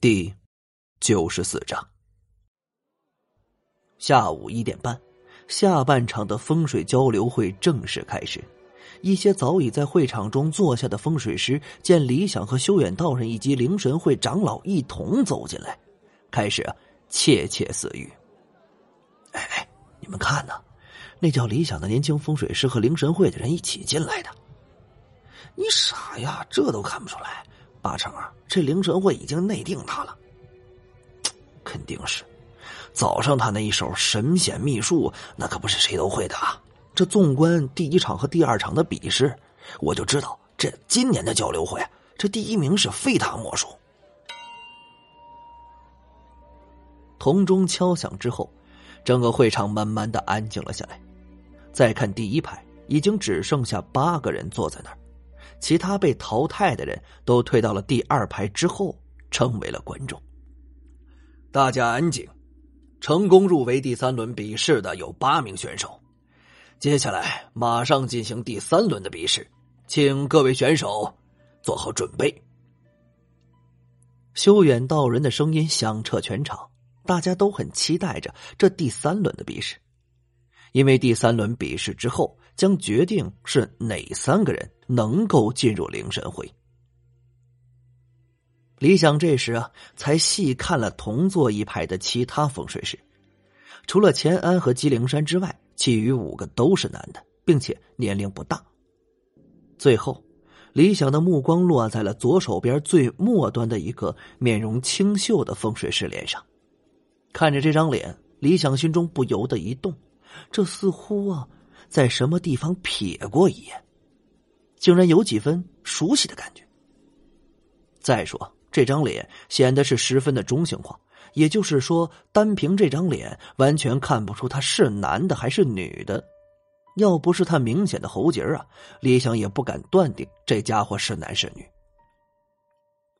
第九十四章。下午一点半，下半场的风水交流会正式开始。一些早已在会场中坐下的风水师见李想和修远道人以及灵神会长老一同走进来，开始窃窃私语：“哎哎，你们看呢？那叫李想的年轻风水师和灵神会的人一起进来的。你傻呀，这都看不出来。”八成啊，这灵神会已经内定他了。肯定是，早上他那一手神仙秘术，那可不是谁都会的啊。这纵观第一场和第二场的比试，我就知道这今年的交流会，这第一名是非他莫属。铜钟敲响之后，整个会场慢慢的安静了下来。再看第一排，已经只剩下八个人坐在那儿。其他被淘汰的人都退到了第二排之后，成为了观众。大家安静。成功入围第三轮比试的有八名选手，接下来马上进行第三轮的比试，请各位选手做好准备。修远道人的声音响彻全场，大家都很期待着这第三轮的比试，因为第三轮比试之后。将决定是哪三个人能够进入灵神会。李想这时啊，才细看了同坐一排的其他风水师，除了钱安和姬灵山之外，其余五个都是男的，并且年龄不大。最后，李想的目光落在了左手边最末端的一个面容清秀的风水师脸上，看着这张脸，李想心中不由得一动，这似乎啊。在什么地方瞥过一眼，竟然有几分熟悉的感觉。再说这张脸显得是十分的中性化，也就是说，单凭这张脸完全看不出他是男的还是女的。要不是他明显的喉结啊，李想也不敢断定这家伙是男是女。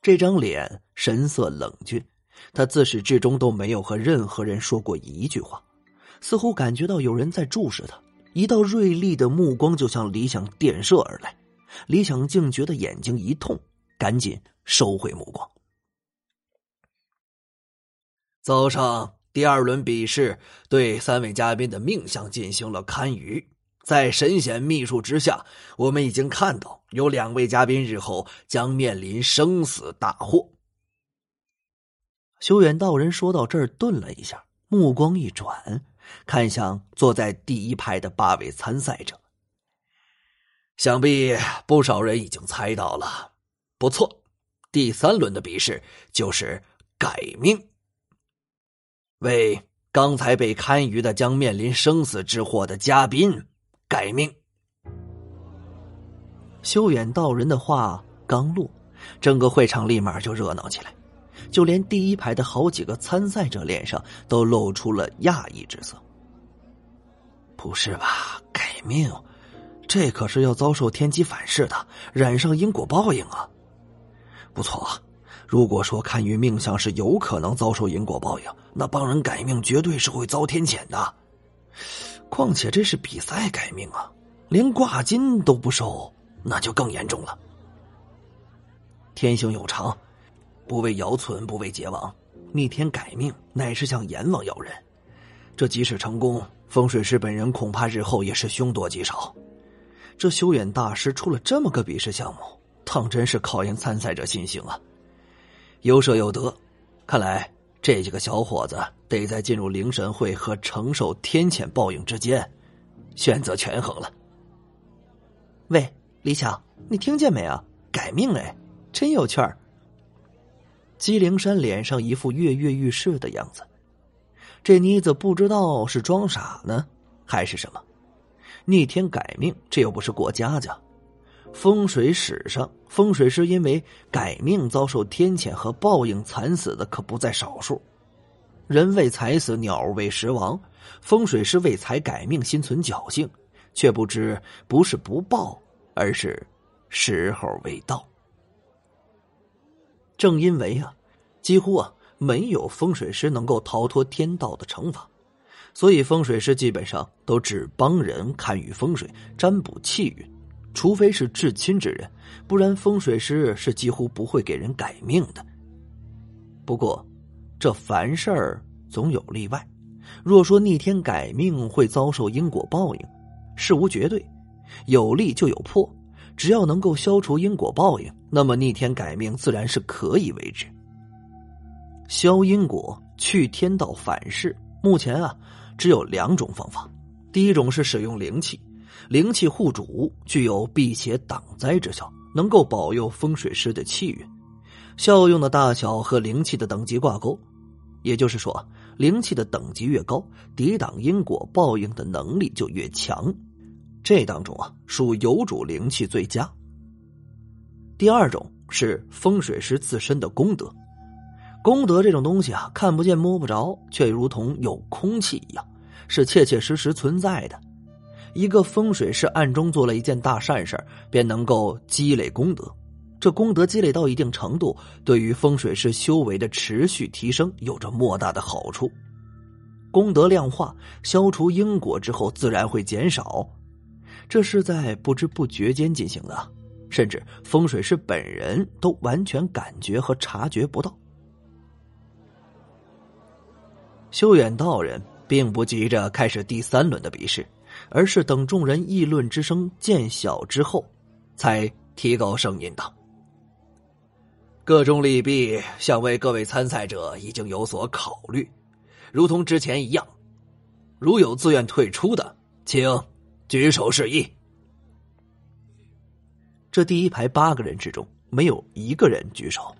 这张脸神色冷峻，他自始至终都没有和任何人说过一句话，似乎感觉到有人在注视他。一道锐利的目光就向李想电射而来，李想竟觉得眼睛一痛，赶紧收回目光。早上第二轮比试对三位嘉宾的命相进行了堪舆，在神仙秘术之下，我们已经看到有两位嘉宾日后将面临生死大祸。修远道人说到这儿，顿了一下，目光一转。看向坐在第一排的八位参赛者，想必不少人已经猜到了。不错，第三轮的比试就是改命，为刚才被堪舆的将面临生死之祸的嘉宾改命。修远道人的话刚落，整个会场立马就热闹起来，就连第一排的好几个参赛者脸上都露出了讶异之色。不是吧？改命，这可是要遭受天机反噬的，染上因果报应啊！不错，如果说看于命相是有可能遭受因果报应，那帮人改命绝对是会遭天谴的。况且这是比赛改命啊，连挂金都不收，那就更严重了。天行有常，不为尧存，不为桀亡。逆天改命，乃是向阎王要人。这即使成功。风水师本人恐怕日后也是凶多吉少。这修远大师出了这么个比试项目，当真是考验参赛者信心啊！有舍有得，看来这几个小伙子得在进入灵神会和承受天谴报应之间选择权衡了。喂，李强，你听见没啊？改命哎，真有趣儿。姬灵山脸上一副跃跃欲试的样子。这妮子不知道是装傻呢，还是什么？逆天改命，这又不是过家家。风水史上，风水师因为改命遭受天谴和报应惨死的可不在少数。人为财死，鸟为食亡。风水师为财改命，心存侥幸，却不知不是不报，而是时候未到。正因为啊，几乎啊。没有风水师能够逃脱天道的惩罚，所以风水师基本上都只帮人看与风水、占卜气运，除非是至亲之人，不然风水师是几乎不会给人改命的。不过，这凡事儿总有例外。若说逆天改命会遭受因果报应，事无绝对，有利就有破。只要能够消除因果报应，那么逆天改命自然是可以为之。消因果、去天道反噬，目前啊只有两种方法。第一种是使用灵气，灵气护主，具有辟邪挡灾之效，能够保佑风水师的气运。效用的大小和灵气的等级挂钩，也就是说。灵气的等级越高，抵挡因果报应的能力就越强。这当中啊，属有主灵气最佳。第二种是风水师自身的功德，功德这种东西啊，看不见摸不着，却如同有空气一样，是切切实实存在的。一个风水师暗中做了一件大善事便能够积累功德。这功德积累到一定程度，对于风水师修为的持续提升有着莫大的好处。功德量化，消除因果之后，自然会减少。这是在不知不觉间进行的，甚至风水师本人都完全感觉和察觉不到。修远道人并不急着开始第三轮的比试，而是等众人议论之声渐小之后，才提高声音道。各种利弊，想为各位参赛者已经有所考虑，如同之前一样。如有自愿退出的，请举手示意。这第一排八个人之中，没有一个人举手，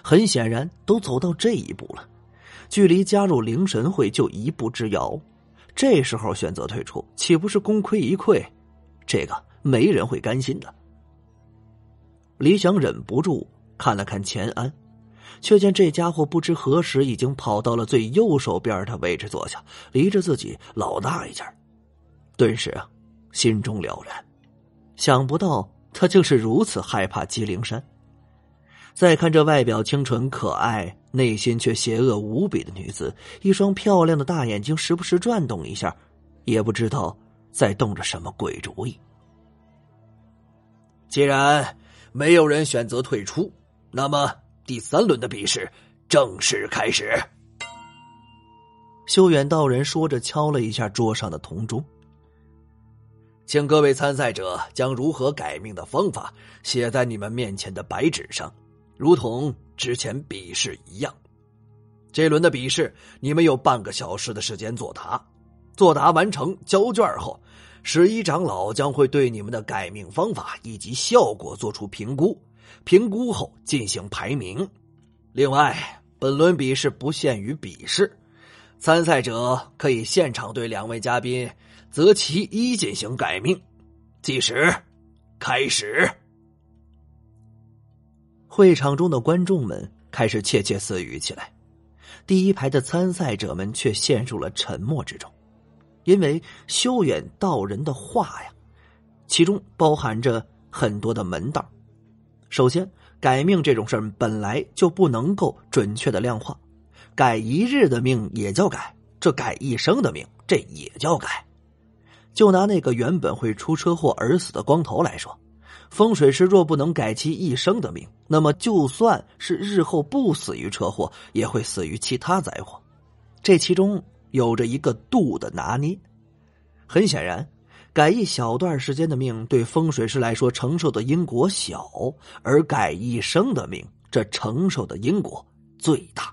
很显然都走到这一步了，距离加入灵神会就一步之遥。这时候选择退出，岂不是功亏一篑？这个没人会甘心的。李想忍不住。看了看钱安，却见这家伙不知何时已经跑到了最右手边的位置坐下，离着自己老大一截顿时啊，心中了然，想不到他竟是如此害怕姬灵山。再看这外表清纯可爱、内心却邪恶无比的女子，一双漂亮的大眼睛时不时转动一下，也不知道在动着什么鬼主意。既然没有人选择退出。那么，第三轮的比试正式开始。修远道人说着，敲了一下桌上的铜钟，请各位参赛者将如何改命的方法写在你们面前的白纸上，如同之前比试一样。这轮的比试，你们有半个小时的时间作答。作答完成交卷后，十一长老将会对你们的改命方法以及效果做出评估。评估后进行排名。另外，本轮比试不限于比试，参赛者可以现场对两位嘉宾择其一进行改命。计时开始。会场中的观众们开始窃窃私语起来，第一排的参赛者们却陷入了沉默之中，因为修远道人的话呀，其中包含着很多的门道。首先，改命这种事儿本来就不能够准确的量化，改一日的命也叫改，这改一生的命这也叫改。就拿那个原本会出车祸而死的光头来说，风水师若不能改其一生的命，那么就算是日后不死于车祸，也会死于其他灾祸。这其中有着一个度的拿捏。很显然。改一小段时间的命，对风水师来说承受的因果小；而改一生的命，这承受的因果最大。